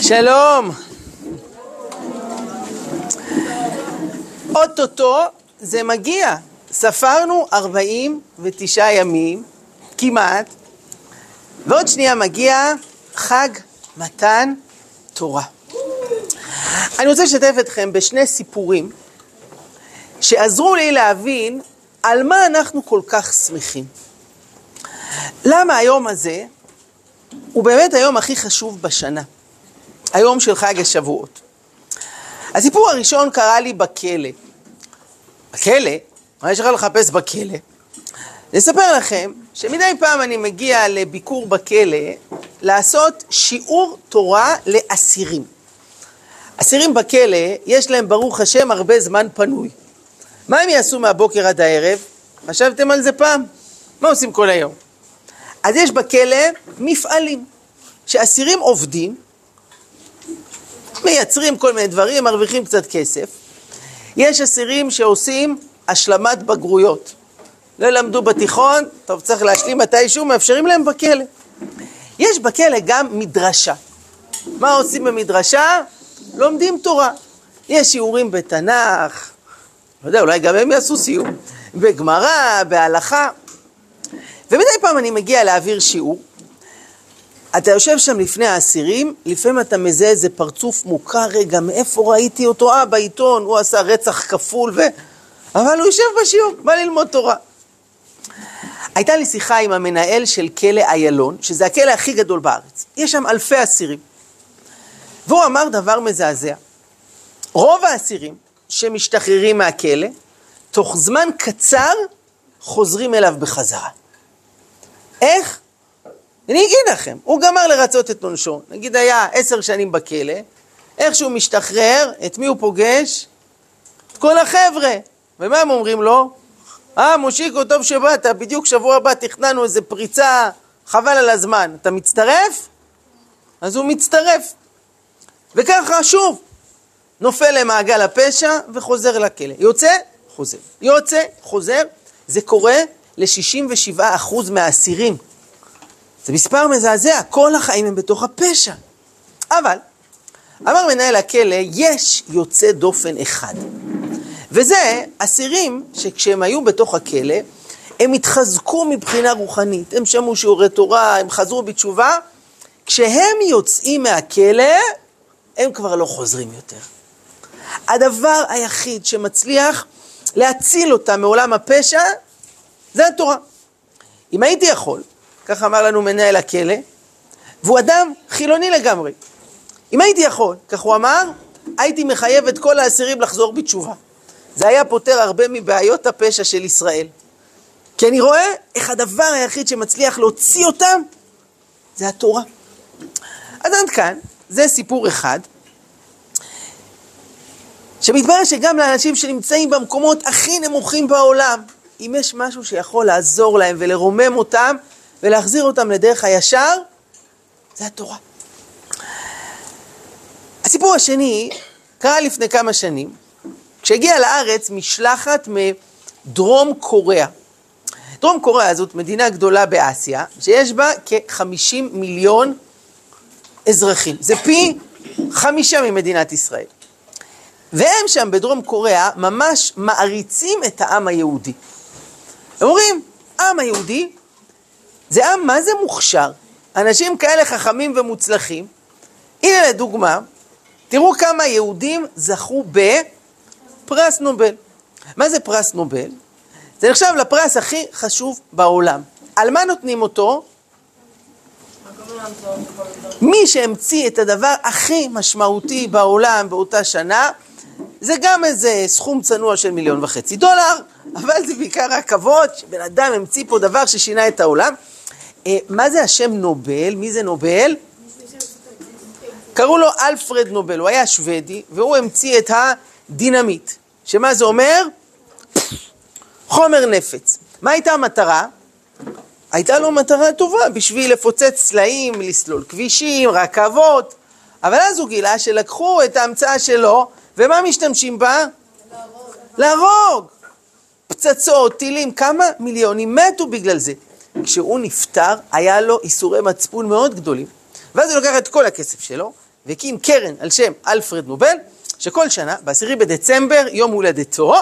שלום. אוטוטו זה מגיע. ספרנו 49 ימים, כמעט, ועוד שנייה מגיע חג מתן תורה. אני רוצה לשתף אתכם בשני סיפורים שעזרו לי להבין על מה אנחנו כל כך שמחים. למה היום הזה הוא באמת היום הכי חשוב בשנה, היום של חג השבועות. הסיפור הראשון קרה לי בכלא. בכלא? מה יש לך לחפש בכלא? אני אספר לכם שמדי פעם אני מגיע לביקור בכלא לעשות שיעור תורה לאסירים. אסירים בכלא, יש להם ברוך השם הרבה זמן פנוי. מה הם יעשו מהבוקר עד הערב? חשבתם על זה פעם? מה עושים כל היום? אז יש בכלא מפעלים, שאסירים עובדים, מייצרים כל מיני דברים, מרוויחים קצת כסף. יש אסירים שעושים השלמת בגרויות. לא למדו בתיכון, טוב, צריך להשלים מתישהו, מאפשרים להם בכלא. יש בכלא גם מדרשה. מה עושים במדרשה? לומדים תורה. יש שיעורים בתנ"ך, לא יודע, אולי גם הם יעשו סיום, בגמרא, בהלכה. ומדי פעם אני מגיע להעביר שיעור, אתה יושב שם לפני האסירים, לפעמים אתה מזהה איזה פרצוף מוכר, רגע, מאיפה ראיתי אותו? אה, בעיתון, הוא עשה רצח כפול ו... אבל הוא יושב בשיעור, בא ללמוד תורה. הייתה לי שיחה עם המנהל של כלא איילון, שזה הכלא הכי גדול בארץ. יש שם אלפי אסירים. והוא אמר דבר מזעזע. רוב האסירים שמשתחררים מהכלא, תוך זמן קצר חוזרים אליו בחזרה. איך? אני אגיד לכם, הוא גמר לרצות את עונשו, נגיד היה עשר שנים בכלא, איך שהוא משתחרר, את מי הוא פוגש? את כל החבר'ה. ומה הם אומרים לו? אה, מושיקו, טוב שבאת, בדיוק שבוע הבא תכננו איזה פריצה, חבל על הזמן. אתה מצטרף? אז הוא מצטרף. וככה שוב, נופל למעגל הפשע וחוזר לכלא. יוצא, חוזר. יוצא, חוזר. זה קורה ל-67% מהאסירים. זה מספר מזעזע, כל החיים הם בתוך הפשע. אבל, אמר מנהל הכלא, יש יוצא דופן אחד. וזה אסירים שכשהם היו בתוך הכלא, הם התחזקו מבחינה רוחנית, הם שמעו שיעורי תורה, הם חזרו בתשובה, כשהם יוצאים מהכלא, הם כבר לא חוזרים יותר. הדבר היחיד שמצליח להציל אותם מעולם הפשע, זה התורה. אם הייתי יכול, כך אמר לנו מנהל הכלא, והוא אדם חילוני לגמרי. אם הייתי יכול, כך הוא אמר, הייתי מחייב את כל האסירים לחזור בתשובה. זה היה פותר הרבה מבעיות הפשע של ישראל. כי אני רואה איך הדבר היחיד שמצליח להוציא אותם זה התורה. אז עד כאן, זה סיפור אחד, שמתברר שגם לאנשים שנמצאים במקומות הכי נמוכים בעולם, אם יש משהו שיכול לעזור להם ולרומם אותם ולהחזיר אותם לדרך הישר, זה התורה. הסיפור השני קרה לפני כמה שנים, כשהגיעה לארץ משלחת מדרום קוריאה. דרום קוריאה זאת מדינה גדולה באסיה, שיש בה כ-50 מיליון אזרחים. זה פי חמישה ממדינת ישראל. והם שם בדרום קוריאה ממש מעריצים את העם היהודי. הם אומרים, העם היהודי זה עם מה זה מוכשר, אנשים כאלה חכמים ומוצלחים. הנה לדוגמה, תראו כמה יהודים זכו בפרס נובל. מה זה פרס נובל? זה נחשב לפרס הכי חשוב בעולם. על מה נותנים אותו? מי שהמציא את הדבר הכי משמעותי בעולם באותה שנה, זה גם איזה סכום צנוע של מיליון וחצי דולר, אבל זה בעיקר הכבוד שבן אדם המציא פה דבר ששינה את העולם. אה, מה זה השם נובל? מי זה נובל? קראו לו אלפרד נובל, הוא היה שוודי, והוא המציא את הדינמיט. שמה זה אומר? חומר נפץ. מה הייתה המטרה? הייתה לו מטרה טובה בשביל לפוצץ סלעים, לסלול כבישים, רכבות, אבל אז הוא גילה שלקחו את ההמצאה שלו, ומה משתמשים בה? להרוג. להרוג. פצצות, טילים, כמה מיליונים מתו בגלל זה. כשהוא נפטר, היה לו איסורי מצפון מאוד גדולים. ואז הוא לוקח את כל הכסף שלו, והקים קרן על שם אלפרד נובל, שכל שנה, ב-10 בדצמבר, יום הולדתו,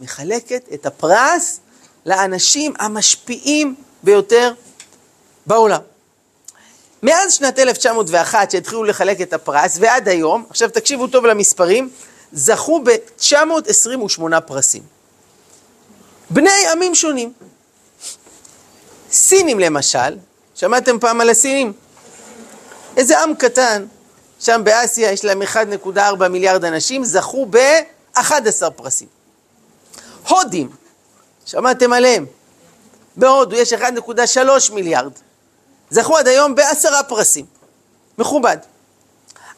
מחלקת את הפרס לאנשים המשפיעים ביותר בעולם. מאז שנת 1901 שהתחילו לחלק את הפרס ועד היום, עכשיו תקשיבו טוב למספרים, זכו ב-928 פרסים. בני עמים שונים. סינים למשל, שמעתם פעם על הסינים? איזה עם קטן, שם באסיה יש להם 1.4 מיליארד אנשים, זכו ב-11 פרסים. הודים, שמעתם עליהם? בהודו יש 1.3 מיליארד. זכו עד היום בעשרה פרסים. מכובד.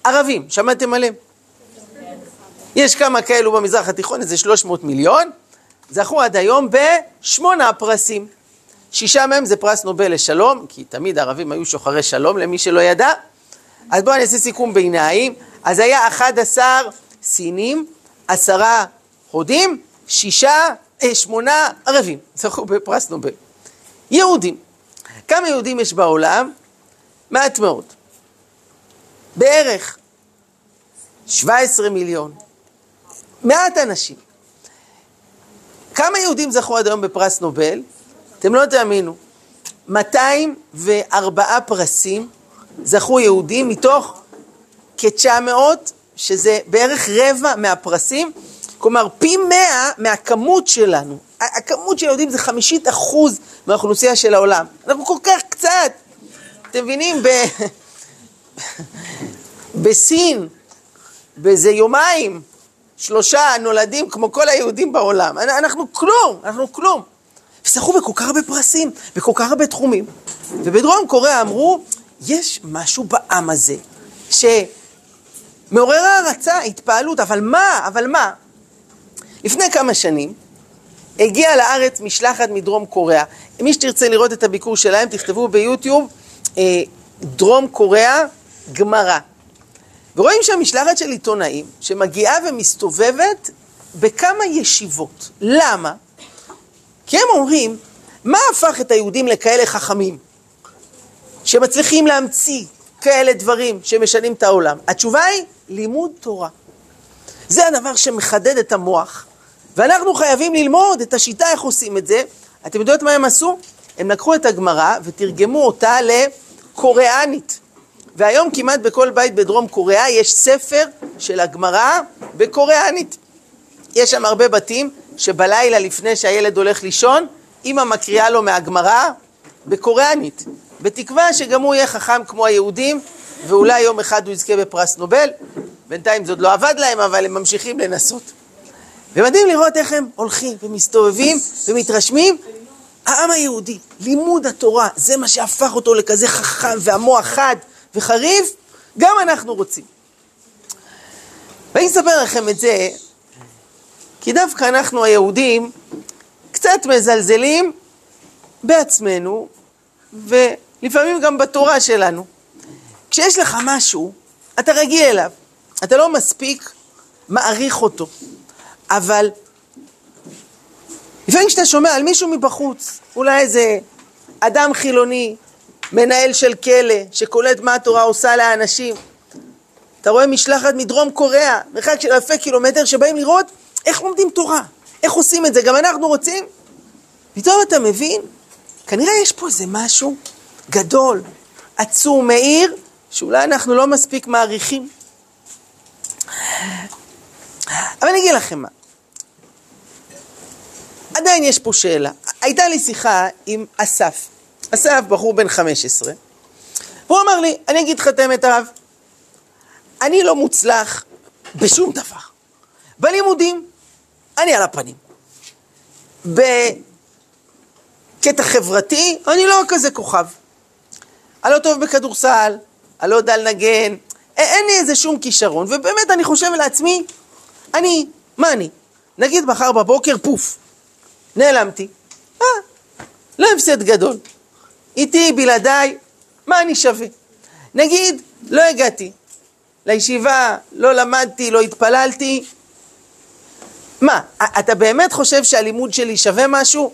ערבים, שמעתם עליהם? יש כמה כאלו במזרח התיכון, איזה 300 מיליון, זכו עד היום בשמונה פרסים. שישה מהם זה פרס נובל לשלום, כי תמיד הערבים היו שוחרי שלום, למי שלא ידע. אז בואו אני אעשה סיכום ביניים. אז היה 11 סינים, עשרה הודים, שישה, אה, שמונה ערבים, זכו בפרס נובל. יהודים. כמה יהודים יש בעולם? מעט מאוד. בערך 17 מיליון. מעט אנשים. כמה יהודים זכו עד היום בפרס נובל? אתם לא תאמינו. 204 פרסים זכו יהודים מתוך כ-900, שזה בערך רבע מהפרסים, כלומר פי 100 מהכמות שלנו. הכמות של יהודים זה חמישית אחוז מהאוכלוסייה של העולם. אנחנו כל כך קצת. אתם מבינים? ב... בסין, באיזה יומיים, שלושה נולדים כמו כל היהודים בעולם. אנחנו כלום, אנחנו כלום. וזכו בכל כך הרבה פרסים, בכל כך הרבה תחומים. ובדרום קוריאה אמרו, יש משהו בעם הזה שמעורר הערצה, התפעלות, אבל מה, אבל מה? לפני כמה שנים הגיעה לארץ משלחת מדרום קוריאה. מי שתרצה לראות את הביקור שלהם, תכתבו ביוטיוב אה, דרום קוריאה גמרא. ורואים שם משלחת של עיתונאים שמגיעה ומסתובבת בכמה ישיבות. למה? כי הם אומרים, מה הפך את היהודים לכאלה חכמים? שמצליחים להמציא כאלה דברים שמשנים את העולם? התשובה היא לימוד תורה. זה הדבר שמחדד את המוח, ואנחנו חייבים ללמוד את השיטה איך עושים את זה. אתם יודעות מה הם עשו? הם לקחו את הגמרא ותרגמו אותה לקוריאנית. והיום כמעט בכל בית בדרום קוריאה יש ספר של הגמרא בקוריאנית. יש שם הרבה בתים שבלילה לפני שהילד הולך לישון, אמא מקריאה לו מהגמרא בקוריאנית, בתקווה שגם הוא יהיה חכם כמו היהודים, ואולי יום אחד הוא יזכה בפרס נובל. בינתיים זה עוד לא עבד להם, אבל הם ממשיכים לנסות. ומדהים לראות איך הם הולכים ומסתובבים ומתרשמים. העם היהודי, לימוד התורה, זה מה שהפך אותו לכזה חכם והמוח חד וחריף, גם אנחנו רוצים. ואני אספר לכם את זה, כי דווקא אנחנו היהודים קצת מזלזלים בעצמנו, ולפעמים גם בתורה שלנו. כשיש לך משהו, אתה רגיל אליו, אתה לא מספיק מעריך אותו. אבל לפעמים כשאתה שומע על מישהו מבחוץ, אולי איזה אדם חילוני, מנהל של כלא, שקולט מה התורה עושה לאנשים, אתה רואה משלחת מדרום קוריאה, מרחק של אלפי קילומטר, שבאים לראות איך לומדים תורה, איך עושים את זה, גם אנחנו רוצים. פתאום אתה מבין, כנראה יש פה איזה משהו גדול, עצום, מאיר, שאולי אנחנו לא מספיק מעריכים. אבל אני אגיד לכם מה, עדיין יש פה שאלה. הייתה לי שיחה עם אסף. אסף, בחור בן 15, והוא אמר לי, אני אגיד לך את האמת הרב, אני לא מוצלח בשום דבר. בלימודים, אני על הפנים. בקטע חברתי, אני לא כזה כוכב. אני לא טוב בכדורסל, אני לא יודע לנגן, אין לי איזה שום כישרון, ובאמת אני חושב לעצמי, אני, מה אני? נגיד מחר בבוקר, פוף, נעלמתי. אה, לא הפסד גדול. איתי, בלעדיי, מה אני שווה? נגיד, לא הגעתי לישיבה, לא למדתי, לא התפללתי. מה, אתה באמת חושב שהלימוד שלי שווה משהו?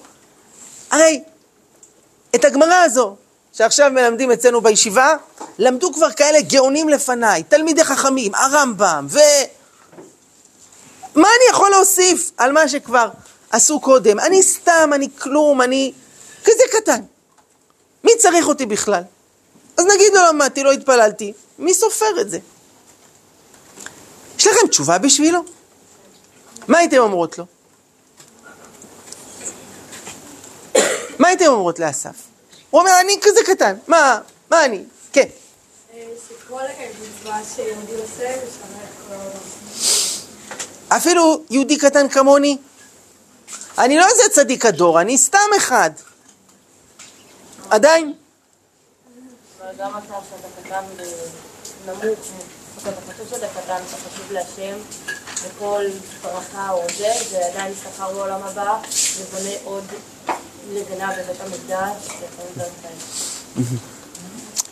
הרי את הגמרא הזו שעכשיו מלמדים אצלנו בישיבה, למדו כבר כאלה גאונים לפניי, תלמידי חכמים, הרמב"ם, ו... מה אני יכול להוסיף על מה שכבר עשו קודם? אני סתם, אני כלום, אני כזה קטן. מי צריך אותי בכלל? אז נגיד לא למדתי, לא התפללתי, מי סופר את זה? יש לכם תשובה בשבילו? מה הייתם אומרות לו? מה הייתם אומרות לאסף? הוא אומר, אני כזה קטן, מה, מה אני? כן. אפילו יהודי קטן כמוני? אני לא איזה צדיק הדור, אני סתם אחד. עדיין. גם אתה שאתה קטן נמוך, אתה חושב שאתה קטן, אתה חשוב להשם, וכל ברכה או זה, זה עדיין שכר לעולם הבא, ובונה עוד לבנה בבית המקדש,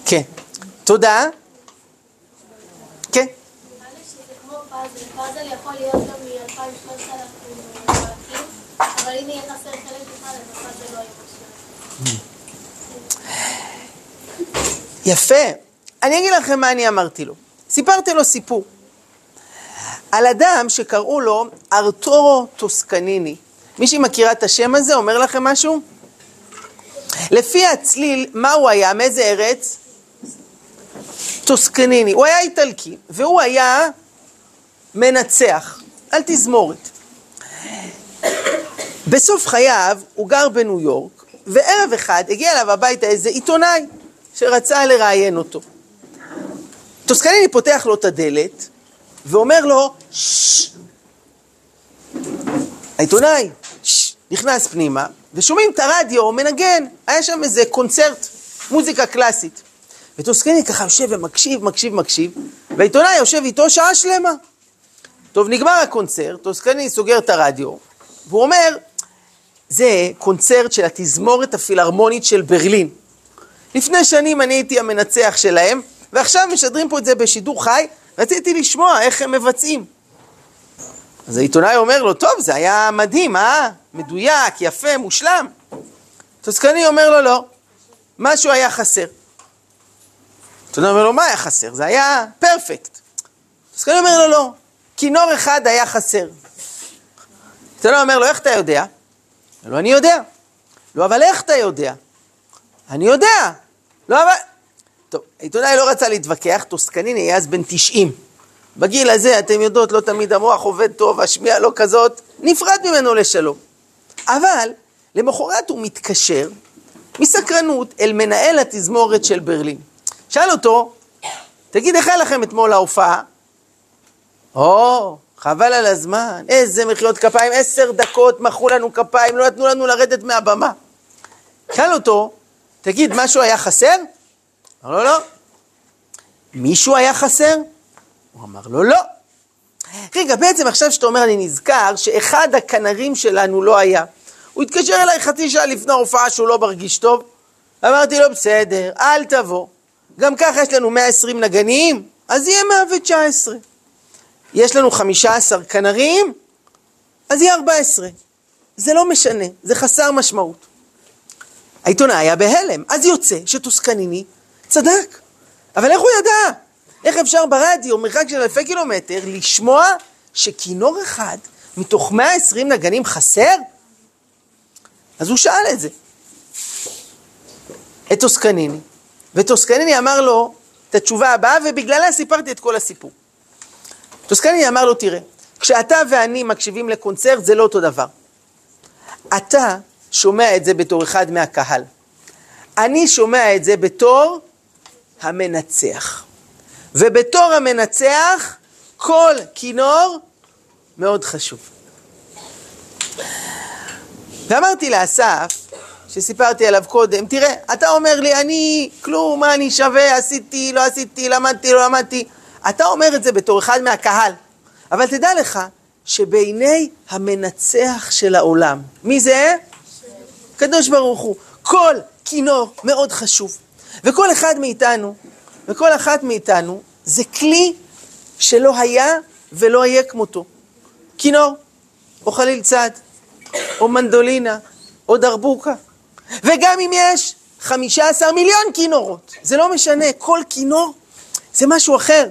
כן. תודה. כן. פאזל יכול להיות גם מ-2,000-3,000 חלקים, אבל אם יהיה חסר חלק בכלל, אז הפאזל לא יהיה יפה. אני אגיד לכם מה אני אמרתי לו. סיפרתי לו סיפור. על אדם שקראו לו ארתורו טוסקניני. מישהי מכירה את השם הזה? אומר לכם משהו? לפי הצליל, מה הוא היה? מאיזה ארץ? טוסקניני. הוא היה איטלקי, והוא היה מנצח על תזמורת. בסוף חייו הוא גר בניו יורק, וערב אחד הגיע אליו הביתה איזה עיתונאי שרצה לראיין אותו. טוסקניני פותח לו את הדלת ואומר לו, ששש. העיתונאי שש, נכנס פנימה, ושומעים את הרדיו מנגן, היה שם איזה קונצרט, מוזיקה קלאסית. וטוסקניני ככה יושב ומקשיב, מקשיב, מקשיב, והעיתונאי יושב איתו שעה שלמה. טוב, נגמר הקונצרט, טוסקניני סוגר את הרדיו, והוא אומר, זה קונצרט של התזמורת הפילהרמונית של ברלין. לפני שנים אני הייתי המנצח שלהם, ועכשיו משדרים פה את זה בשידור חי, רציתי לשמוע איך הם מבצעים. אז העיתונאי אומר לו, טוב, זה היה מדהים, אה? מדויק, יפה, מושלם. טוסקני אומר לו, לא, משהו היה חסר. העיתונאי אומר לו, מה היה חסר? זה היה פרפקט. טוסקני אומר לו, לא, כינור אחד היה חסר. העיתונאי אומר לו, איך אתה יודע? לא, אני יודע. לא, אבל איך אתה יודע? אני יודע. לא, אבל... טוב, העיתונאי לא רצה להתווכח, טוסקניני היה אז בן 90. בגיל הזה, אתם יודעות, לא תמיד המוח עובד טוב, השמיעה לא כזאת, נפרד ממנו לשלום. אבל למחרת הוא מתקשר מסקרנות אל מנהל התזמורת של ברלין. שאל אותו, תגיד, איך היה לכם אתמול ההופעה? או, חבל על הזמן, איזה מחיאות כפיים, עשר דקות מחאו לנו כפיים, לא נתנו לנו לרדת מהבמה. שאל אותו, תגיד, משהו היה חסר? אמר לו, לא. מישהו היה חסר? הוא אמר לו, לא. רגע, בעצם עכשיו שאתה אומר, אני נזכר שאחד הכנרים שלנו לא היה. הוא התקשר אליי חצי שעה לפני ההופעה שהוא לא מרגיש טוב. אמרתי לו, בסדר, אל תבוא. גם ככה יש לנו 120 נגנים, אז יהיה 119. יש לנו 15 כנרים, אז יהיה 14. זה לא משנה, זה חסר משמעות. העיתונאי היה בהלם, אז יוצא שטוסקניני צדק. אבל איך הוא ידע? איך אפשר ברדיו, מרחק של אלפי קילומטר, לשמוע שכינור אחד מתוך 120 נגנים חסר? אז הוא שאל את זה. את טוסקניני. וטוסקניני אמר לו את התשובה הבאה, ובגללה סיפרתי את כל הסיפור. טוסקניני אמר לו, תראה, כשאתה ואני מקשיבים לקונצרט זה לא אותו דבר. אתה שומע את זה בתור אחד מהקהל. אני שומע את זה בתור המנצח. ובתור המנצח, כל כינור מאוד חשוב. ואמרתי לאסף, שסיפרתי עליו קודם, תראה, אתה אומר לי, אני כלום, מה אני שווה, עשיתי, לא עשיתי, למדתי, לא למדתי. אתה אומר את זה בתור אחד מהקהל, אבל תדע לך שבעיני המנצח של העולם, מי זה? קדוש ברוך הוא. כל כינור מאוד חשוב. וכל אחד מאיתנו, וכל אחת מאיתנו, זה כלי שלא היה ולא יהיה כמותו. כינור, או חליל צד, או מנדולינה, או דרבוקה. וגם אם יש 15 מיליון כינורות. זה לא משנה, כל כינור זה משהו אחר.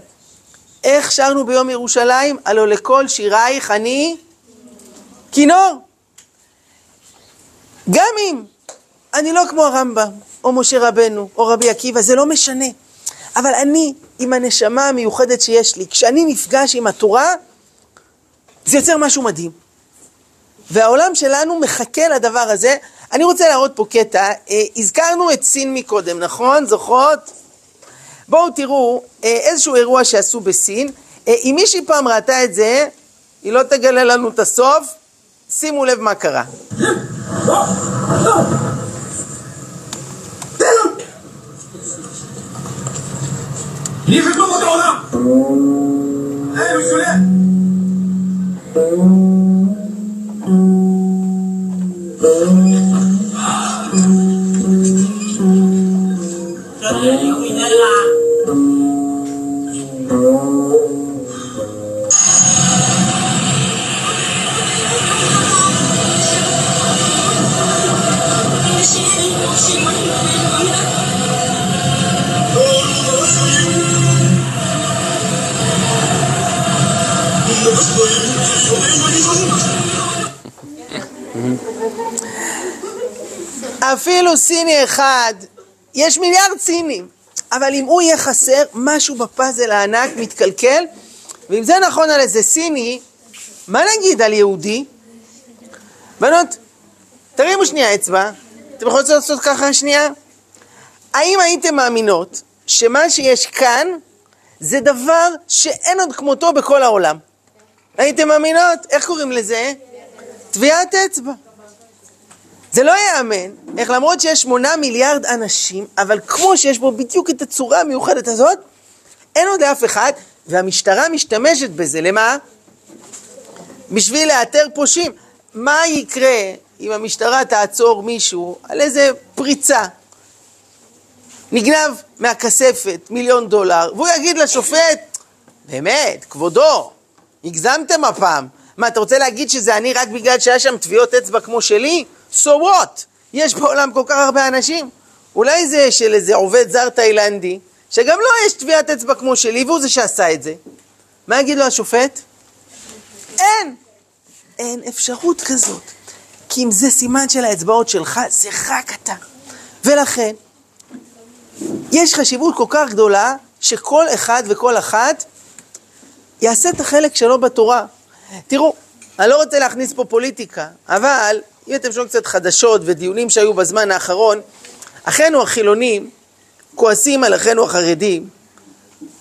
איך שרנו ביום ירושלים? הלא לכל שירייך אני כינור. גם אם אני לא כמו הרמב"ם, או משה רבנו, או רבי עקיבא, זה לא משנה. אבל אני, עם הנשמה המיוחדת שיש לי, כשאני נפגש עם התורה, זה יוצר משהו מדהים. והעולם שלנו מחכה לדבר הזה. אני רוצה להראות פה קטע, אה, הזכרנו את סין מקודם, נכון? זוכרות? בואו תראו אה, איזשהו אירוע שעשו בסין. אה, אם מישהי פעם ראתה את זה, היא לא תגלה לנו את הסוף, שימו לב מה קרה. 你是怎么搞的？哎，有兄这里有人啦。 אפילו סיני אחד, יש מיליארד סינים, אבל אם הוא יהיה חסר, משהו בפאזל הענק מתקלקל, ואם זה נכון על איזה סיני, מה נגיד על יהודי? בנות, תרימו שנייה אצבע, אתם יכולות לעשות ככה שנייה? האם הייתם מאמינות שמה שיש כאן זה דבר שאין עוד כמותו בכל העולם? הייתם מאמינות? איך קוראים לזה? טביעת אצבע. זה לא ייאמן, איך למרות שיש שמונה מיליארד אנשים, אבל כמו שיש בו בדיוק את הצורה המיוחדת הזאת, אין עוד לאף אחד, והמשטרה משתמשת בזה, למה? בשביל לאתר פושעים. מה יקרה אם המשטרה תעצור מישהו על איזה פריצה? נגנב מהכספת מיליון דולר, והוא יגיד לשופט, באמת, כבודו, הגזמתם הפעם. מה, אתה רוצה להגיד שזה אני רק בגלל שהיה שם טביעות אצבע כמו שלי? So what? יש בעולם כל כך הרבה אנשים. אולי זה של איזה עובד זר תאילנדי, שגם לו יש טביעת אצבע כמו שלי, והוא זה שעשה את זה. מה יגיד לו השופט? אין. אין אפשרות כזאת. כי אם זה סימן של האצבעות שלך, זה רק אתה. ולכן, יש חשיבות כל כך גדולה, שכל אחד וכל אחת יעשה את החלק שלו בתורה. תראו, אני לא רוצה להכניס פה פוליטיקה, אבל אם אתם שומעים קצת חדשות ודיונים שהיו בזמן האחרון, אחינו החילונים כועסים על אחינו החרדים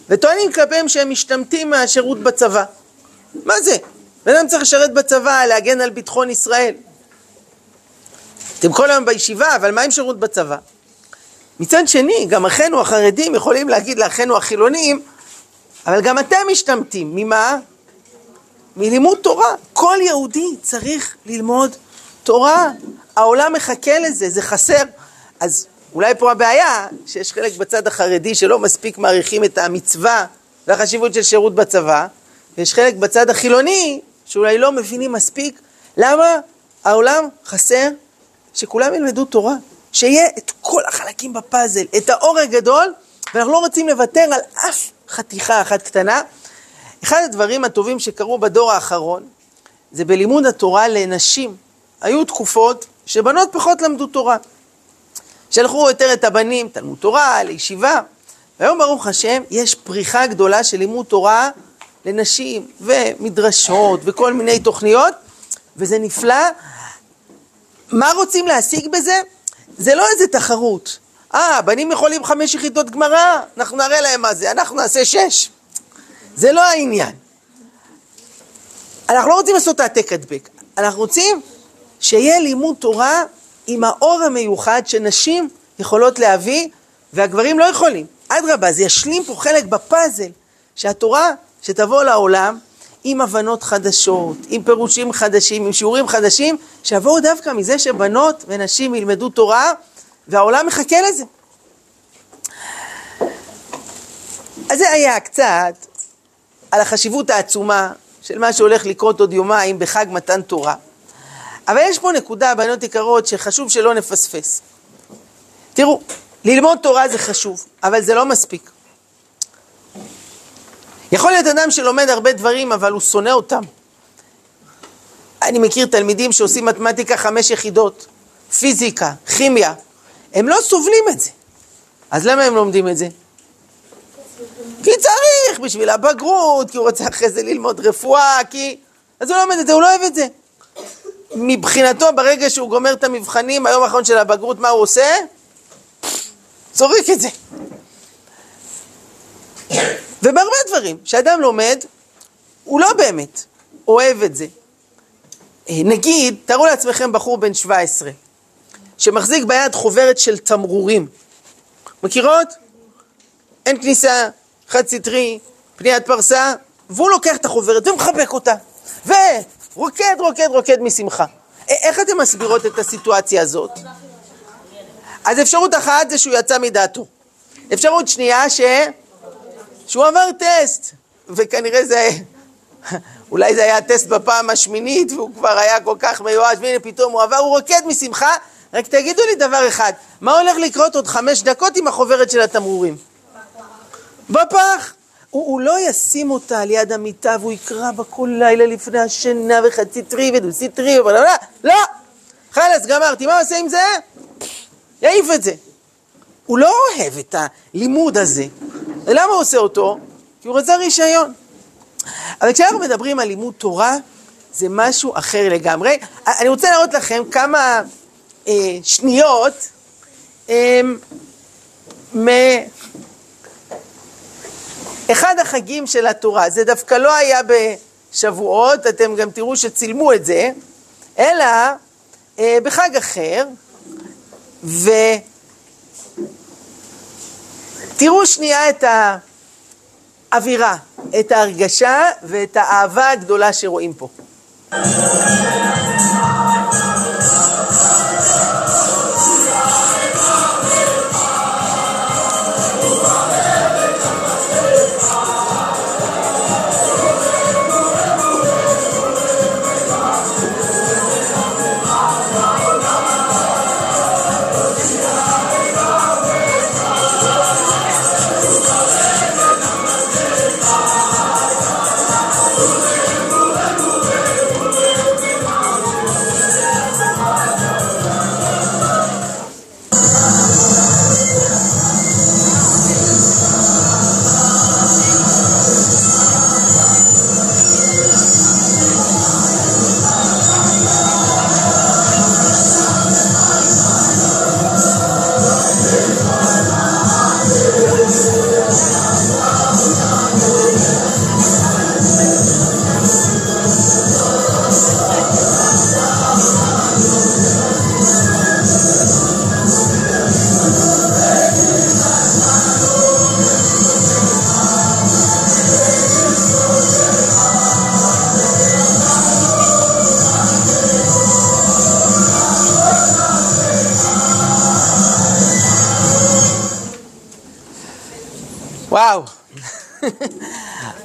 וטוענים כלפיהם שהם משתמטים מהשירות בצבא. מה זה? בן אדם צריך לשרת בצבא, להגן על ביטחון ישראל. אתם כל היום בישיבה, אבל מה עם שירות בצבא? מצד שני, גם אחינו החרדים יכולים להגיד לאחינו החילונים, אבל גם אתם משתמטים. ממה? מלימוד תורה. כל יהודי צריך ללמוד תורה. העולם מחכה לזה, זה חסר. אז אולי פה הבעיה, שיש חלק בצד החרדי שלא מספיק מעריכים את המצווה והחשיבות של שירות בצבא, ויש חלק בצד החילוני שאולי לא מבינים מספיק למה העולם חסר שכולם ילמדו תורה. שיהיה את כל החלקים בפאזל, את האור הגדול, ואנחנו לא רוצים לוותר על אף חתיכה אחת קטנה. אחד הדברים הטובים שקרו בדור האחרון, זה בלימוד התורה לנשים. היו תקופות שבנות פחות למדו תורה. שלחו יותר את הבנים, תלמוד תורה, לישיבה. והיום ברוך השם יש פריחה גדולה של לימוד תורה לנשים ומדרשות וכל מיני תוכניות, וזה נפלא. מה רוצים להשיג בזה? זה לא איזה תחרות. אה, בנים יכולים חמש יחידות גמרא, אנחנו נראה להם מה זה, אנחנו נעשה שש. זה לא העניין. אנחנו לא רוצים לעשות העתק הדבק, אנחנו רוצים שיהיה לימוד תורה עם האור המיוחד שנשים יכולות להביא והגברים לא יכולים. אדרבה, זה ישלים פה חלק בפאזל שהתורה שתבוא לעולם עם הבנות חדשות, עם פירושים חדשים, עם שיעורים חדשים, שיבואו דווקא מזה שבנות ונשים ילמדו תורה והעולם מחכה לזה. אז זה היה קצת על החשיבות העצומה של מה שהולך לקרות עוד יומיים בחג מתן תורה. אבל יש פה נקודה, בנות יקרות, שחשוב שלא נפספס. תראו, ללמוד תורה זה חשוב, אבל זה לא מספיק. יכול להיות אדם שלומד הרבה דברים, אבל הוא שונא אותם. אני מכיר תלמידים שעושים מתמטיקה חמש יחידות, פיזיקה, כימיה, הם לא סובלים את זה. אז למה הם לומדים את זה? כי צריך, בשביל הבגרות, כי הוא רוצה אחרי זה ללמוד רפואה, כי... אז הוא לומד את זה, הוא לא אוהב את זה. מבחינתו, ברגע שהוא גומר את המבחנים, היום האחרון של הבגרות, מה הוא עושה? זורק את זה. ובהרבה דברים, כשאדם לומד, הוא לא באמת אוהב את זה. אה, נגיד, תארו לעצמכם בחור בן 17, שמחזיק ביד חוברת של תמרורים. מכירות? אין כניסה, חד סטרי, פניית פרסה, והוא לוקח את החוברת ומחבק אותה, ורוקד, רוקד, רוקד משמחה. איך אתם מסבירות את הסיטואציה הזאת? אז אפשרות אחת זה שהוא יצא מדעתו. אפשרות שנייה ש... שהוא עבר טסט, וכנראה זה... אולי זה היה טסט בפעם השמינית והוא כבר היה כל כך מיואש, והנה פתאום הוא עבר, הוא רוקד משמחה. רק תגידו לי דבר אחד, מה הולך לקרות עוד חמש דקות עם החוברת של התמרורים? בפח. הוא, הוא לא ישים אותה על יד המיטה והוא יקרא בה כל לילה לפני השינה וחצי טרי ודוסי ולא, לא, לא, חלאס, גמרתי, מה הוא עושה עם זה? יעיף את זה. הוא לא אוהב את הלימוד הזה. ולמה הוא עושה אותו? כי הוא רצה רישיון. אבל כשאנחנו מדברים על לימוד תורה, זה משהו אחר לגמרי. אני רוצה להראות לכם כמה אה, שניות אה, מאחד החגים של התורה. זה דווקא לא היה בשבועות, אתם גם תראו שצילמו את זה, אלא אה, בחג אחר, ותראו שנייה את האווירה, את ההרגשה ואת האהבה הגדולה שרואים פה.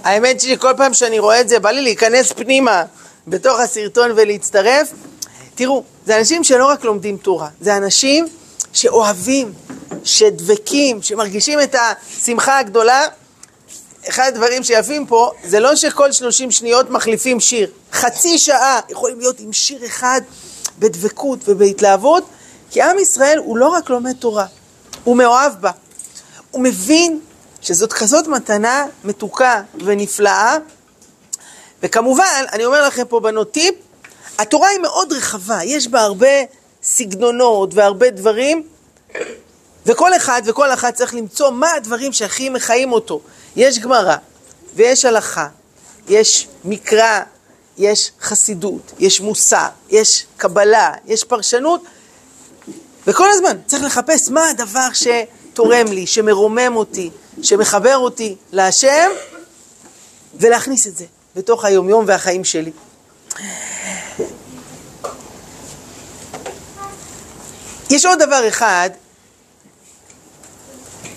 האמת שכל פעם שאני רואה את זה, בא לי להיכנס פנימה בתוך הסרטון ולהצטרף. תראו, זה אנשים שלא רק לומדים תורה, זה אנשים שאוהבים, שדבקים, שמרגישים את השמחה הגדולה. אחד הדברים שיפים פה, זה לא שכל 30 שניות מחליפים שיר. חצי שעה יכולים להיות עם שיר אחד בדבקות ובהתלהבות, כי עם ישראל הוא לא רק לומד תורה, הוא מאוהב בה. הוא מבין שזאת כזאת מתנה מתוקה ונפלאה. וכמובן, אני אומר לכם פה בנות טיפ, התורה היא מאוד רחבה, יש בה הרבה סגנונות והרבה דברים, וכל אחד וכל אחת צריך למצוא מה הדברים שהכי מחיים אותו. יש גמרא, ויש הלכה, יש מקרא, יש חסידות, יש מוסר, יש קבלה, יש פרשנות, וכל הזמן צריך לחפש מה הדבר שתורם לי, שמרומם אותי, שמחבר אותי להשם, ולהכניס את זה בתוך היומיום והחיים שלי. יש עוד דבר אחד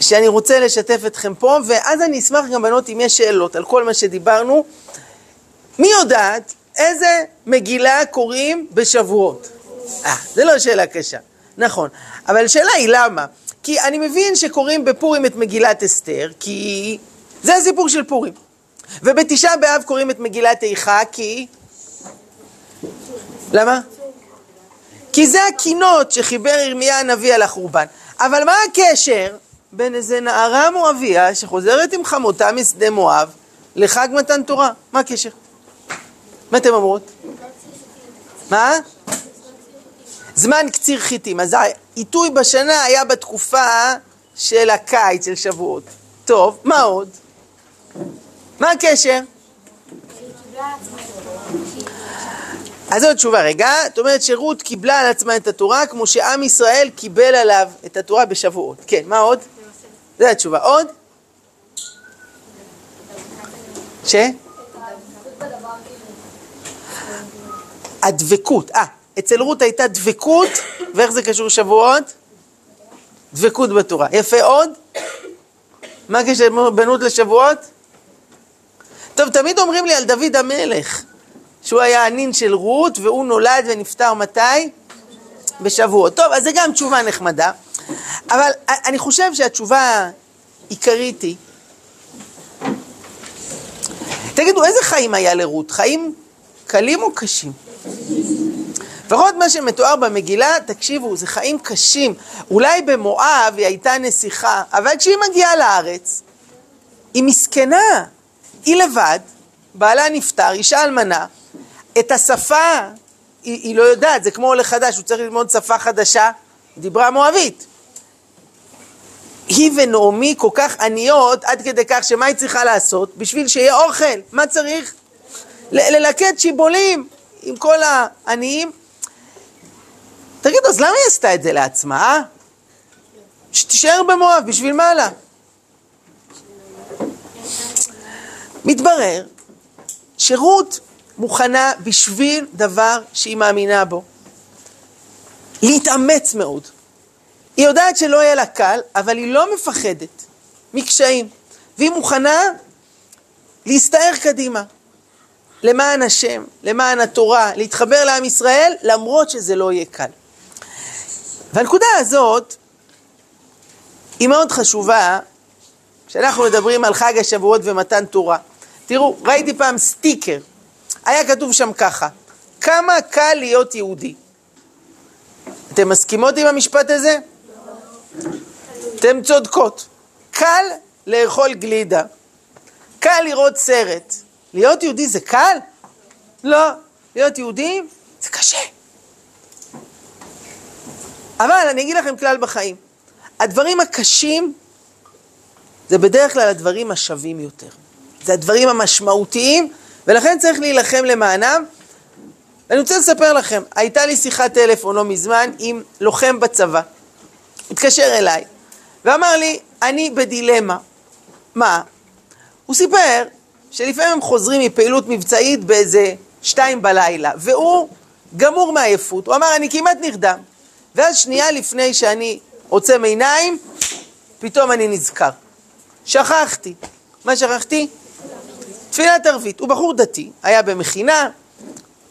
שאני רוצה לשתף אתכם פה, ואז אני אשמח גם בנות אם יש שאלות על כל מה שדיברנו. מי יודעת איזה מגילה קוראים בשבועות? אה, זה לא שאלה קשה, נכון. אבל השאלה היא למה. כי אני מבין שקוראים בפורים את מגילת אסתר, כי זה הסיפור של פורים. ובתשעה באב קוראים את מגילת איכה, כי... למה? כי זה הקינות שחיבר ירמיה הנביא על החורבן. אבל מה הקשר בין איזה נערה מואביה שחוזרת עם חמותה משדה מואב לחג מתן תורה? מה הקשר? מה אתם אומרות? מה? זמן קציר חיטים. אז העיתוי בשנה היה בתקופה של הקיץ, של שבועות. טוב, מה עוד? מה הקשר? אז זו תשובה רגע, זאת אומרת שרות קיבלה על עצמה את התורה כמו שעם ישראל קיבל עליו את התורה בשבועות. כן, מה עוד? זו התשובה. עוד? ש? הדבקות. אה, אצל רות הייתה דבקות, ואיך זה קשור שבועות? דבקות בתורה. יפה, עוד? מה הקשר בין רות לשבועות? טוב, תמיד אומרים לי על דוד המלך, שהוא היה הנין של רות, והוא נולד ונפטר מתי? בשבועות. טוב, אז זה גם תשובה נחמדה, אבל אני חושב שהתשובה העיקרית היא, תגידו, איזה חיים היה לרות? חיים קלים או קשים? לפחות מה שמתואר במגילה, תקשיבו, זה חיים קשים. אולי במואב היא הייתה נסיכה, אבל כשהיא מגיעה לארץ, היא מסכנה. היא לבד, בעלה נפטר, אישה אלמנה, את השפה היא, היא לא יודעת, זה כמו עולה חדש, הוא צריך ללמוד שפה חדשה, דיברה מואבית. היא ונעמי כל כך עניות, עד כדי כך שמה היא צריכה לעשות? בשביל שיהיה אוכל, מה צריך? ללקט שיבולים עם כל העניים. תגידו, אז למה היא עשתה את זה לעצמה, אה? שתישאר במואב, בשביל מה לה? מתברר שרות מוכנה בשביל דבר שהיא מאמינה בו. להתאמץ מאוד. היא יודעת שלא יהיה לה קל, אבל היא לא מפחדת מקשיים. והיא מוכנה להסתער קדימה. למען השם, למען התורה, להתחבר לעם ישראל, למרות שזה לא יהיה קל. והנקודה הזאת היא מאוד חשובה כשאנחנו מדברים על חג השבועות ומתן תורה. תראו, ראיתי פעם סטיקר, היה כתוב שם ככה, כמה קל להיות יהודי. אתם מסכימות עם המשפט הזה? אתם צודקות. קל לאכול גלידה, קל לראות סרט. להיות יהודי זה קל? לא. להיות יהודי זה קשה. אבל אני אגיד לכם כלל בחיים, הדברים הקשים זה בדרך כלל הדברים השווים יותר. זה הדברים המשמעותיים, ולכן צריך להילחם למענם. ואני רוצה לספר לכם, הייתה לי שיחת טלפון לא מזמן עם לוחם בצבא. התקשר אליי, ואמר לי, אני בדילמה. מה? הוא סיפר שלפעמים הם חוזרים מפעילות מבצעית באיזה שתיים בלילה, והוא גמור מעייפות. הוא אמר, אני כמעט נרדם. ואז שנייה לפני שאני עוצם עיניים, פתאום אני נזכר. שכחתי. מה שכחתי? תפילת ערבית. הוא בחור דתי, היה במכינה,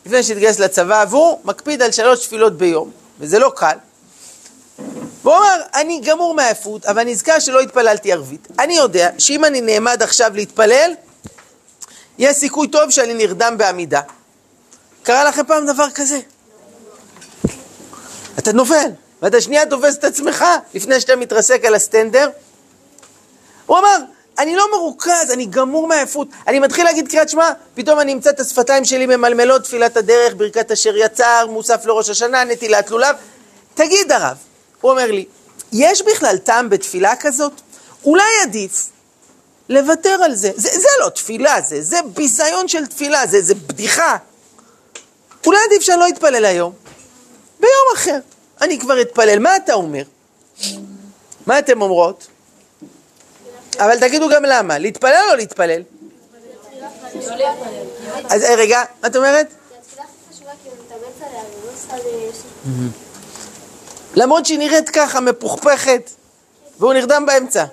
לפני שהתגייס לצבא, והוא מקפיד על שלוש תפילות ביום, וזה לא קל. והוא אמר, אני גמור מעייפות, אבל נזכר שלא התפללתי ערבית. אני יודע שאם אני נעמד עכשיו להתפלל, יש סיכוי טוב שאני נרדם בעמידה. קרה לכם פעם דבר כזה? אתה נופל, ואתה שנייה תופס את עצמך לפני שאתה מתרסק על הסטנדר. הוא אמר, אני לא מרוכז, אני גמור מעייפות. אני מתחיל להגיד קריאת שמע, פתאום אני אמצא את השפתיים שלי ממלמלות, תפילת הדרך, ברכת אשר יצר, מוסף לראש השנה, נטילת לולב. תגיד הרב, הוא אומר לי, יש בכלל טעם בתפילה כזאת? אולי עדיף לוותר על זה. זה, זה לא תפילה, זה, זה ביזיון של תפילה, זה, זה בדיחה. אולי עדיף שאני לא אתפלל היום, ביום אחר. אני כבר אתפלל. מה אתה אומר? מה אתם אומרות? אבל תגידו גם למה, להתפלל או להתפלל? אז אה, רגע, מה את אומרת? למרות שהיא נראית ככה, מפוכפכת, והוא נרדם באמצע.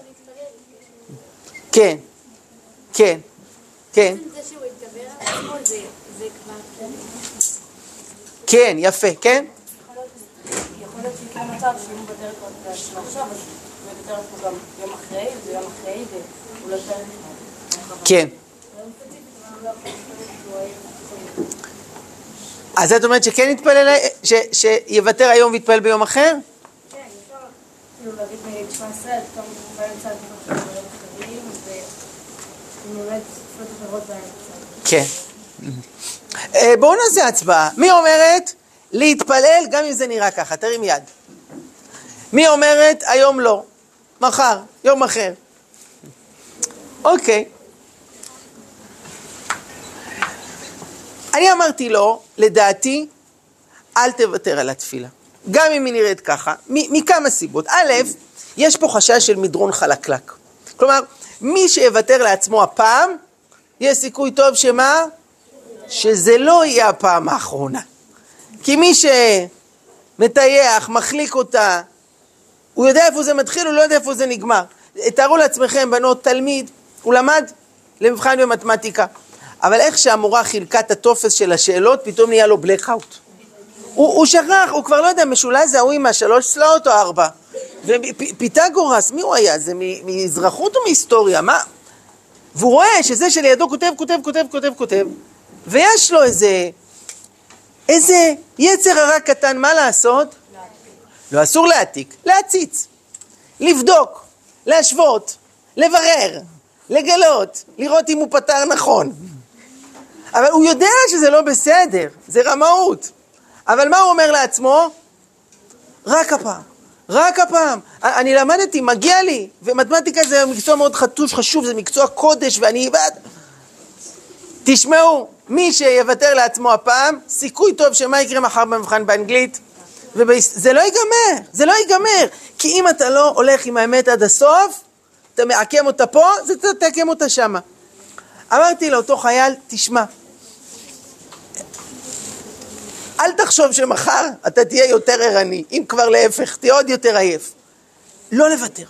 כן, כן, כן. כן, יפה, כן? להיות שיקרה מצב שאם הוא בדרך כלל עכשיו, אז יותר לעצמו גם יום אחרי, ויום אחרי, והוא לא. כן. אז את אומרת שכן יתפלל, ש- שיוותר היום ויתפלל ביום אחר? כן, אפשר כאילו להגיד בתשמע ישראל, פתאום באמצע הדברים אחרים, ובאמת תקופות אחרות באמצע. כן. אה, בואו נעשה הצבעה. מי אומרת להתפלל גם אם זה נראה ככה? תרים יד. מי אומרת היום לא? מחר, יום אחר. אוקיי. אני אמרתי לו, לדעתי, אל תוותר על התפילה. גם אם היא נראית ככה, מכמה סיבות. א', יש פה חשש של מדרון חלקלק. כלומר, מי שיוותר לעצמו הפעם, יש סיכוי טוב שמה? שזה לא יהיה הפעם האחרונה. כי מי שמטייח, מחליק אותה, הוא יודע איפה זה מתחיל, הוא לא יודע איפה זה נגמר. תארו לעצמכם, בנות, תלמיד, הוא למד למבחן במתמטיקה, אבל איך שהמורה חילקה את הטופס של השאלות, פתאום נהיה לו blackout. הוא, הוא שכח, הוא כבר לא יודע, משולש זה ההוא עם השלוש צלעות או ארבע. ופיתגורס, מי הוא היה? זה מאזרחות או מהיסטוריה? מה? והוא רואה שזה שלידו כותב, כותב, כותב, כותב, כותב, ויש לו איזה, איזה יצר הרע קטן, מה לעשות? לא, אסור להעתיק, להציץ, לבדוק, להשוות, לברר, לגלות, לראות אם הוא פתר נכון. אבל הוא יודע שזה לא בסדר, זה רמאות. אבל מה הוא אומר לעצמו? רק הפעם, רק הפעם. אני למדתי, מגיע לי, ומתמטיקה זה מקצוע מאוד חטוש, חשוב, זה מקצוע קודש, ואני... תשמעו, מי שיוותר לעצמו הפעם, סיכוי טוב שמה יקרה מחר במבחן באנגלית? וזה לא ייגמר, זה לא ייגמר. כי אם אתה לא הולך עם האמת עד הסוף, אתה מעקם אותה פה, אז אתה תעקם אותה שמה. אמרתי לאותו חייל, תשמע, אל תחשוב שמחר אתה תהיה יותר ערני, אם כבר להפך, תהיה עוד יותר עייף. לא לוותר.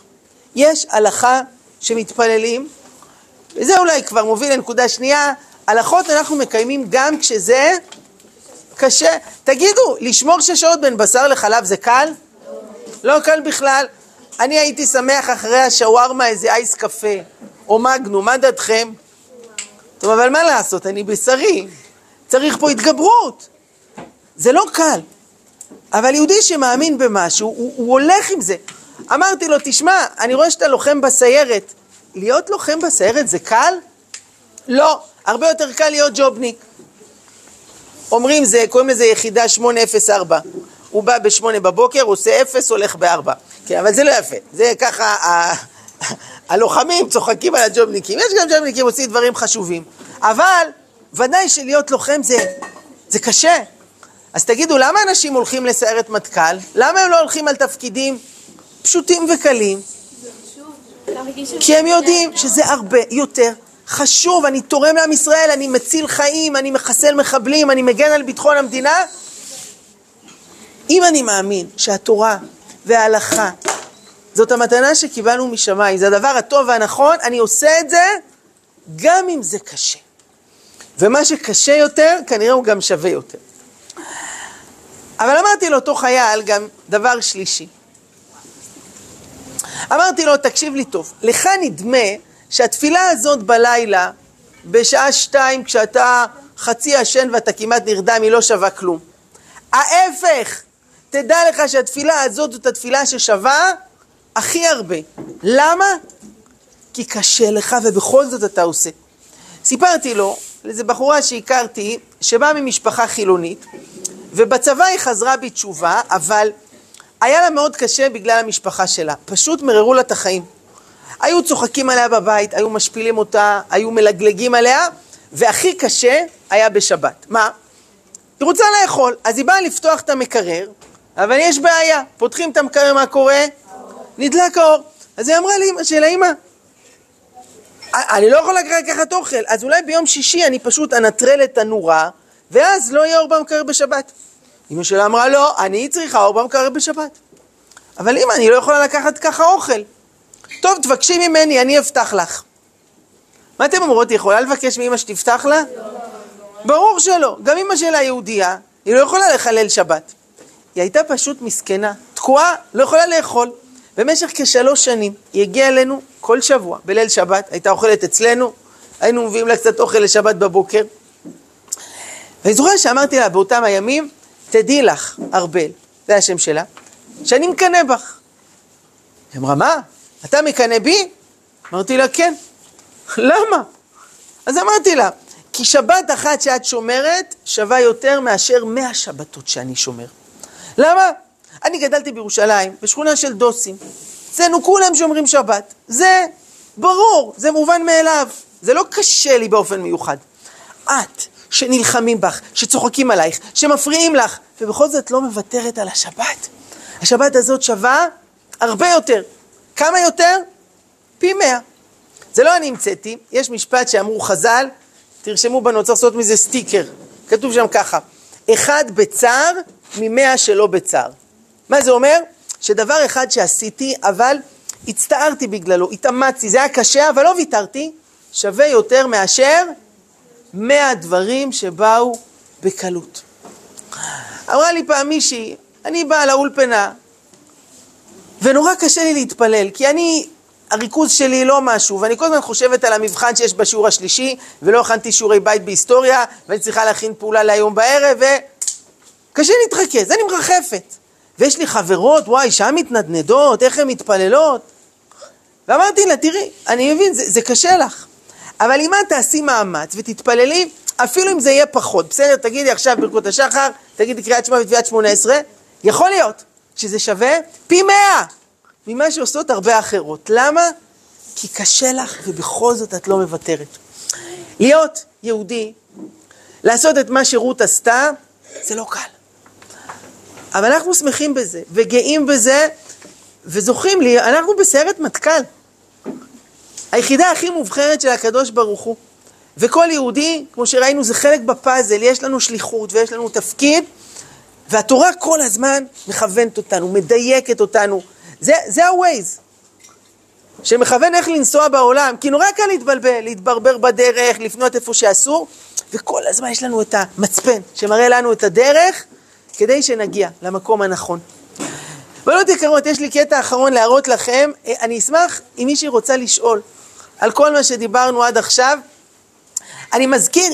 יש הלכה שמתפללים, וזה אולי כבר מוביל לנקודה שנייה, הלכות אנחנו מקיימים גם כשזה קשה. תגידו, לשמור שש שעות בין בשר לחלב זה קל? לא קל בכלל. אני הייתי שמח אחרי השווארמה איזה אייס קפה, או מגנו, מה דעתכם? טוב, אבל מה לעשות, אני בשרי, צריך פה התגברות. זה לא קל. אבל יהודי שמאמין במשהו, הוא, הוא הולך עם זה. אמרתי לו, תשמע, אני רואה שאתה לוחם בסיירת. להיות לוחם בסיירת זה קל? לא. הרבה יותר קל להיות ג'ובניק. אומרים זה, קוראים לזה יחידה 804. הוא בא בשמונה בבוקר, הוא עושה אפס, הולך בארבע. כן, אבל זה לא יפה. זה ככה, ה... הלוחמים צוחקים על הג'ובניקים. יש גם ג'ובניקים עושים דברים חשובים. אבל ודאי שלהיות לוחם זה, זה קשה. אז תגידו, למה אנשים הולכים לסיירת מטכ"ל? למה הם לא הולכים על תפקידים פשוטים וקלים? כי הם יודעים שזה הרבה יותר חשוב, אני תורם לעם ישראל, אני מציל חיים, אני מחסל מחבלים, אני מגן על ביטחון המדינה. אם אני מאמין שהתורה וההלכה זאת המתנה שקיבלנו משמיים, זה הדבר הטוב והנכון, אני עושה את זה גם אם זה קשה. ומה שקשה יותר, כנראה הוא גם שווה יותר. אבל אמרתי לאותו חייל גם דבר שלישי. אמרתי לו, תקשיב לי טוב, לך נדמה שהתפילה הזאת בלילה, בשעה שתיים, כשאתה חצי ישן ואתה כמעט נרדם, היא לא שווה כלום. ההפך, תדע לך שהתפילה הזאת זאת התפילה ששווה הכי הרבה. למה? כי קשה לך ובכל זאת אתה עושה. סיפרתי לו, לאיזה בחורה שהכרתי, שבאה ממשפחה חילונית, ובצבא היא חזרה בתשובה, אבל היה לה מאוד קשה בגלל המשפחה שלה. פשוט מררו לה את החיים. היו צוחקים עליה בבית, היו משפילים אותה, היו מלגלגים עליה, והכי קשה היה בשבת. מה? היא רוצה לאכול, אז היא באה לפתוח את המקרר, אבל יש בעיה. פותחים את המקרר, מה קורה? נדלק האור. אז היא אמרה לאמא שלה, אמא, אני לא יכולה לקחת אוכל, אז אולי ביום שישי אני פשוט אנטרל את הנורה, ואז לא יהיה אור במקרר בשבת. אמא שלה אמרה, לא, אני צריכה אור במקרר בשבת. אבל אמא, אני לא יכולה לקחת ככה אוכל. טוב, תבקשי ממני, אני אפתח לך. מה אתם אומרות, היא יכולה לבקש מאמא שתפתח לה? ברור שלא. גם אמא שלה יהודייה, היא לא יכולה לחלל שבת. היא הייתה פשוט מסכנה, תקועה, לא יכולה לאכול. במשך כשלוש שנים היא הגיעה אלינו כל שבוע, בליל שבת, הייתה אוכלת אצלנו, היינו מביאים לה קצת אוכל לשבת בבוקר. ואני זוכר שאמרתי לה באותם הימים, תדעי לך, ארבל, זה השם שלה, שאני מקנא בך. היא אמרה, מה? אתה מקנא בי? אמרתי לה, כן. למה? אז אמרתי לה, כי שבת אחת שאת שומרת שווה יותר מאשר מאה שבתות שאני שומר. למה? אני גדלתי בירושלים, בשכונה של דוסים. אצלנו כולם שומרים שבת. זה ברור, זה מובן מאליו. זה לא קשה לי באופן מיוחד. את, שנלחמים בך, שצוחקים עלייך, שמפריעים לך, ובכל זאת לא מוותרת על השבת. השבת הזאת שווה הרבה יותר. כמה יותר? פי מאה. זה לא אני המצאתי, יש משפט שאמרו חז"ל, תרשמו בנו, צריך לעשות מזה סטיקר. כתוב שם ככה, אחד בצער ממאה שלא בצער. מה זה אומר? שדבר אחד שעשיתי, אבל הצטערתי בגללו, התאמצתי, זה היה קשה, אבל לא ויתרתי, שווה יותר מאשר מאה דברים שבאו בקלות. אמרה לי פעם מישהי, אני באה לאולפנה, ונורא קשה לי להתפלל, כי אני, הריכוז שלי לא משהו, ואני כל הזמן חושבת על המבחן שיש בשיעור השלישי, ולא הכנתי שיעורי בית בהיסטוריה, ואני צריכה להכין פעולה להיום בערב, וקשה להתרכז, אני מרחפת. ויש לי חברות, וואי, שם מתנדנדות, איך הן מתפללות. ואמרתי לה, תראי, אני מבין, זה, זה קשה לך, אבל אם את תעשי מאמץ ותתפללי, אפילו אם זה יהיה פחות, בסדר, תגידי עכשיו ברכות השחר, תגידי קריאת שמע ותביעת שמונה עשרה, יכול להיות שזה שווה פי מאה ממה שעושות הרבה אחרות. למה? כי קשה לך ובכל זאת את לא מוותרת. להיות יהודי, לעשות את מה שרות עשתה, זה לא קל. אבל אנחנו שמחים בזה, וגאים בזה, וזוכים לי, אנחנו בסיירת מטכ"ל. היחידה הכי מובחרת של הקדוש ברוך הוא. וכל יהודי, כמו שראינו, זה חלק בפאזל, יש לנו שליחות ויש לנו תפקיד, והתורה כל הזמן מכוונת אותנו, מדייקת אותנו. זה, זה ה-Waze, שמכוון איך לנסוע בעולם, כי נורא קל להתבלבל, להתברבר בדרך, לפנות איפה שאסור, וכל הזמן יש לנו את המצפן שמראה לנו את הדרך, כדי שנגיע למקום הנכון. בנות יקרות, יש לי קטע אחרון להראות לכם. אה, אני אשמח אם מישהי רוצה לשאול על כל מה שדיברנו עד עכשיו. אני מזכיר,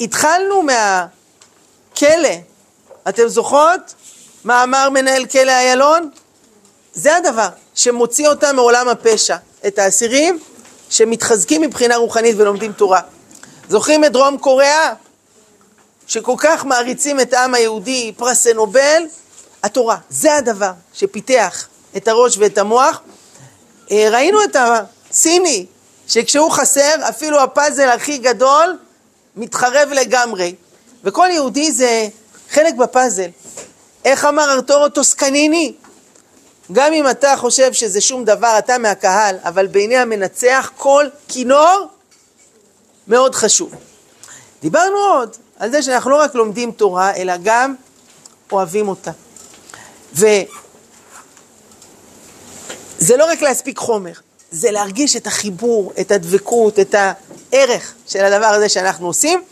התחלנו מהכלא. אתם זוכרות מה אמר מנהל כלא איילון? זה הדבר שמוציא אותם מעולם הפשע. את האסירים שמתחזקים מבחינה רוחנית ולומדים תורה. זוכרים את דרום קוריאה? שכל כך מעריצים את העם היהודי, פרסי נובל, התורה. זה הדבר שפיתח את הראש ואת המוח. אה, ראינו את הסיני, שכשהוא חסר, אפילו הפאזל הכי גדול מתחרב לגמרי. וכל יהודי זה חלק בפאזל. איך אמר ארתורו טוסקניני? גם אם אתה חושב שזה שום דבר, אתה מהקהל, אבל בעיני המנצח כל כינור מאוד חשוב. דיברנו עוד על זה שאנחנו לא רק לומדים תורה, אלא גם אוהבים אותה. וזה לא רק להספיק חומר, זה להרגיש את החיבור, את הדבקות, את הערך של הדבר הזה שאנחנו עושים.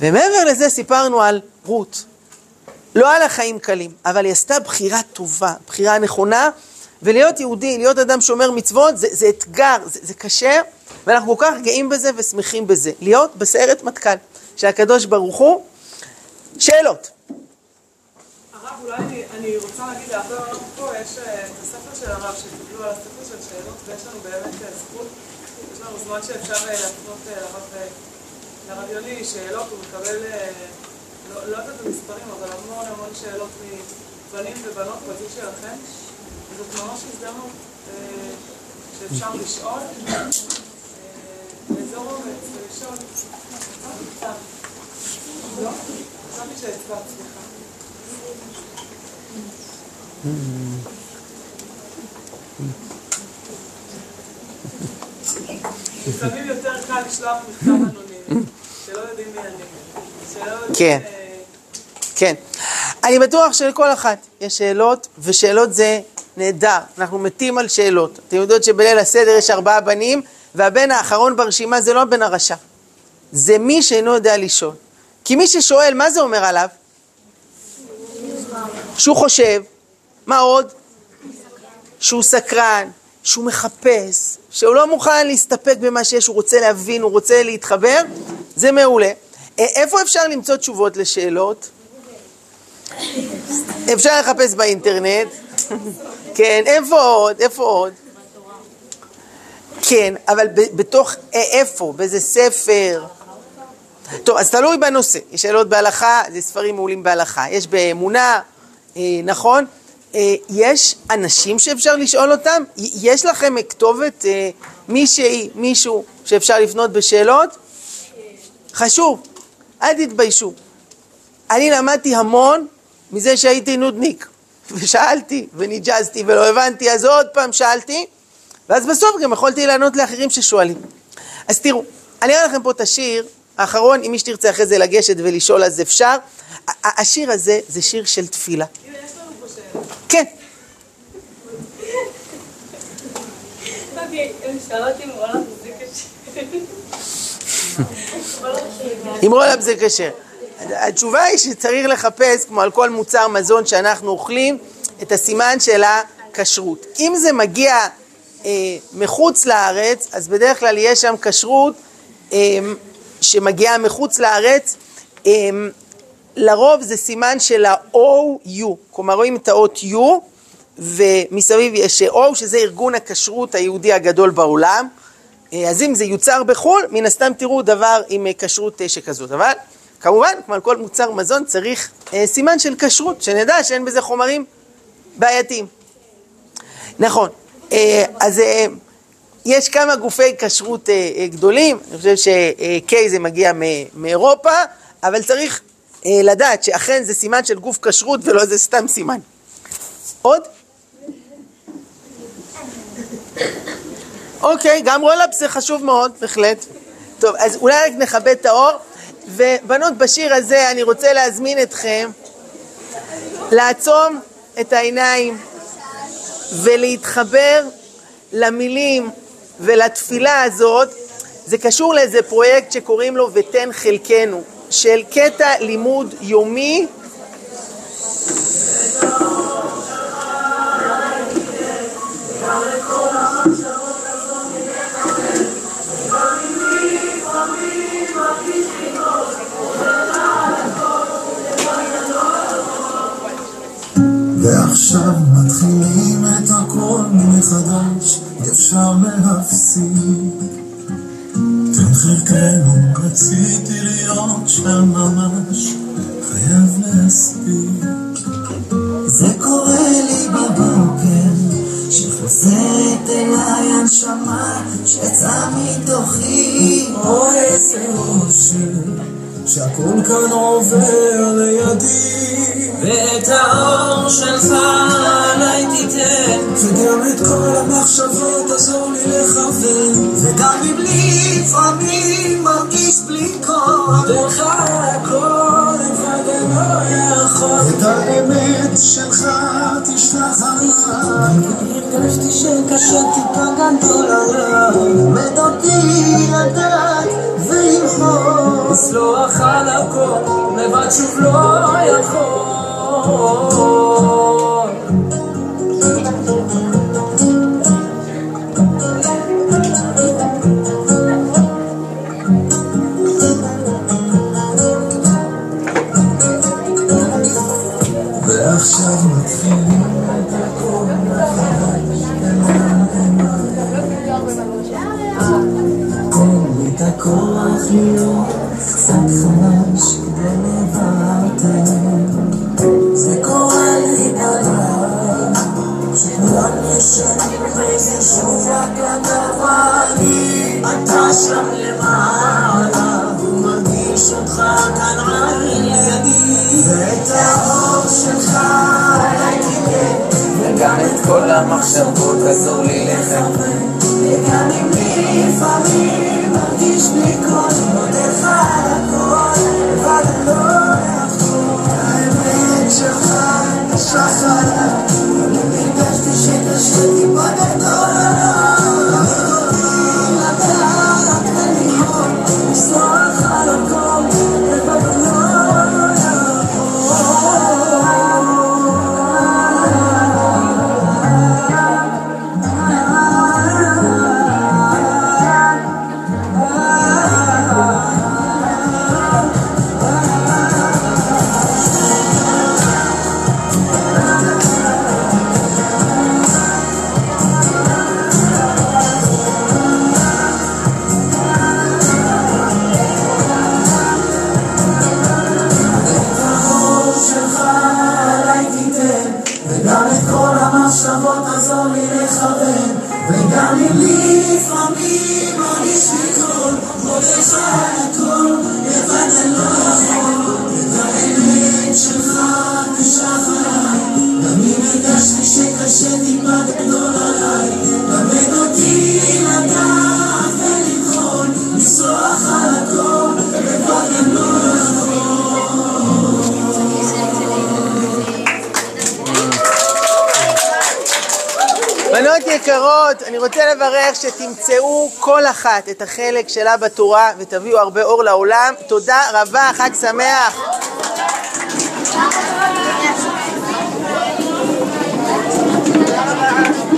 ומעבר לזה סיפרנו על רות. לא על החיים קלים, אבל היא עשתה בחירה טובה, בחירה נכונה, ולהיות יהודי, להיות אדם שומר מצוות, זה, זה אתגר, זה, זה קשה, ואנחנו כל כך גאים בזה ושמחים בזה. להיות בסיירת מטכ"ל. של הקדוש ברוך הוא. שאלות. הרב, אולי אני, אני רוצה להגיד להרבה עולם פה, יש אה, את הספר של הרב שקיבלו על הספר של שאלות, ויש לנו באמת אה, זכות, יש לנו זמן שאפשר אה, להפנות לרב יוני שאלות, הוא מקבל, לא, לא יודעת את המספרים, אבל המון המון שאלות מבנים ובנות בגיל שלכם, וזאת ממש הזדמנות שאפשר לשאול, לאזור אומץ ולשאול. לפעמים יותר קל לשלוח מכתב אנונימי, שלא יודעים מי אני. כן. כן. אני בטוח שלכל אחת יש שאלות, ושאלות זה נהדר. אנחנו מתים על שאלות. אתם יודעות שבליל הסדר יש ארבעה בנים, והבן האחרון ברשימה זה לא הבן הרשע. זה מי שאינו יודע לשאול. כי מי ששואל, מה זה אומר עליו? שהוא חושב. מה עוד? שהוא סקרן, שהוא מחפש, שהוא לא מוכן להסתפק במה שיש, הוא רוצה להבין, הוא רוצה להתחבר, זה מעולה. אה, איפה אפשר למצוא תשובות לשאלות? אפשר לחפש באינטרנט. כן, איפה עוד? איפה עוד? כן, אבל בתוך אה, איפה? באיזה ספר? טוב, אז תלוי בנושא. יש שאלות בהלכה, זה ספרים מעולים בהלכה. יש באמונה, אה, נכון? אה, יש אנשים שאפשר לשאול אותם? יש לכם כתובת אה, מישהי, מישהו, שאפשר לפנות בשאלות? חשוב, אל תתביישו. אני למדתי המון מזה שהייתי נודניק, ושאלתי, וניג'זתי, ולא הבנתי, אז עוד פעם שאלתי, ואז בסוף גם יכולתי לענות לאחרים ששואלים. אז תראו, אני אראה לכם פה את השיר האחרון, אם מי שתרצה אחרי זה לגשת ולשאול אז אפשר. השיר הזה זה שיר של תפילה. כן, עם רולאפ זה כשר. התשובה היא שצריך לחפש, כמו על כל מוצר מזון שאנחנו אוכלים, את הסימן של הכשרות. אם זה מגיע אה, מחוץ לארץ, אז בדרך כלל יש שם כשרות אה, שמגיעה מחוץ לארץ. אה, לרוב זה סימן של ה-OU, כלומר רואים את האות U, ומסביב יש O, שזה ארגון הכשרות היהודי הגדול בעולם. אה, אז אם זה יוצר בחו"ל, מן הסתם תראו דבר עם אה, כשרות אה, שכזאת. אבל כמובן, כמו על כל מוצר מזון, צריך סימן של כשרות, שנדע שאין בזה חומרים בעייתיים. נכון. אז יש כמה גופי כשרות גדולים, אני חושב ש-K זה מגיע מאירופה, אבל צריך לדעת שאכן זה סימן של גוף כשרות ולא איזה סתם סימן. עוד? אוקיי, גם רולאפ זה חשוב מאוד, בהחלט. טוב, אז אולי רק נכבד את האור. ובנות, בשיר הזה אני רוצה להזמין אתכם לעצום את העיניים ולהתחבר למילים ולתפילה הזאת. זה קשור לאיזה פרויקט שקוראים לו ותן חלקנו, של קטע לימוד יומי ועכשיו מתחילים את הכל מחדש, אפשר להפסיק. תן חלקנו, רציתי להיות שם ממש, חייב להספיק. זה קורה לי בבוקר, שחוזרת אליי הנשמה, שיצאה מתוכי. אוי איזה אושר, שהכל כאן עובר לידי. ואת האור שלך עליי תיתן. וגם את כל המחשבות עזור לי לכוון. וגם אם לי לפעמים מרגיש בלי כוח. דרך הכל לבד אני לא יכול. את האמת שלך שוב לא יכול המחשבות עזור לי לכוון וגם אם לי לפעמים מרגיש בלי קול כל אחת את החלק שלה בתורה ותביאו הרבה אור לעולם. תודה רבה, חג שמח.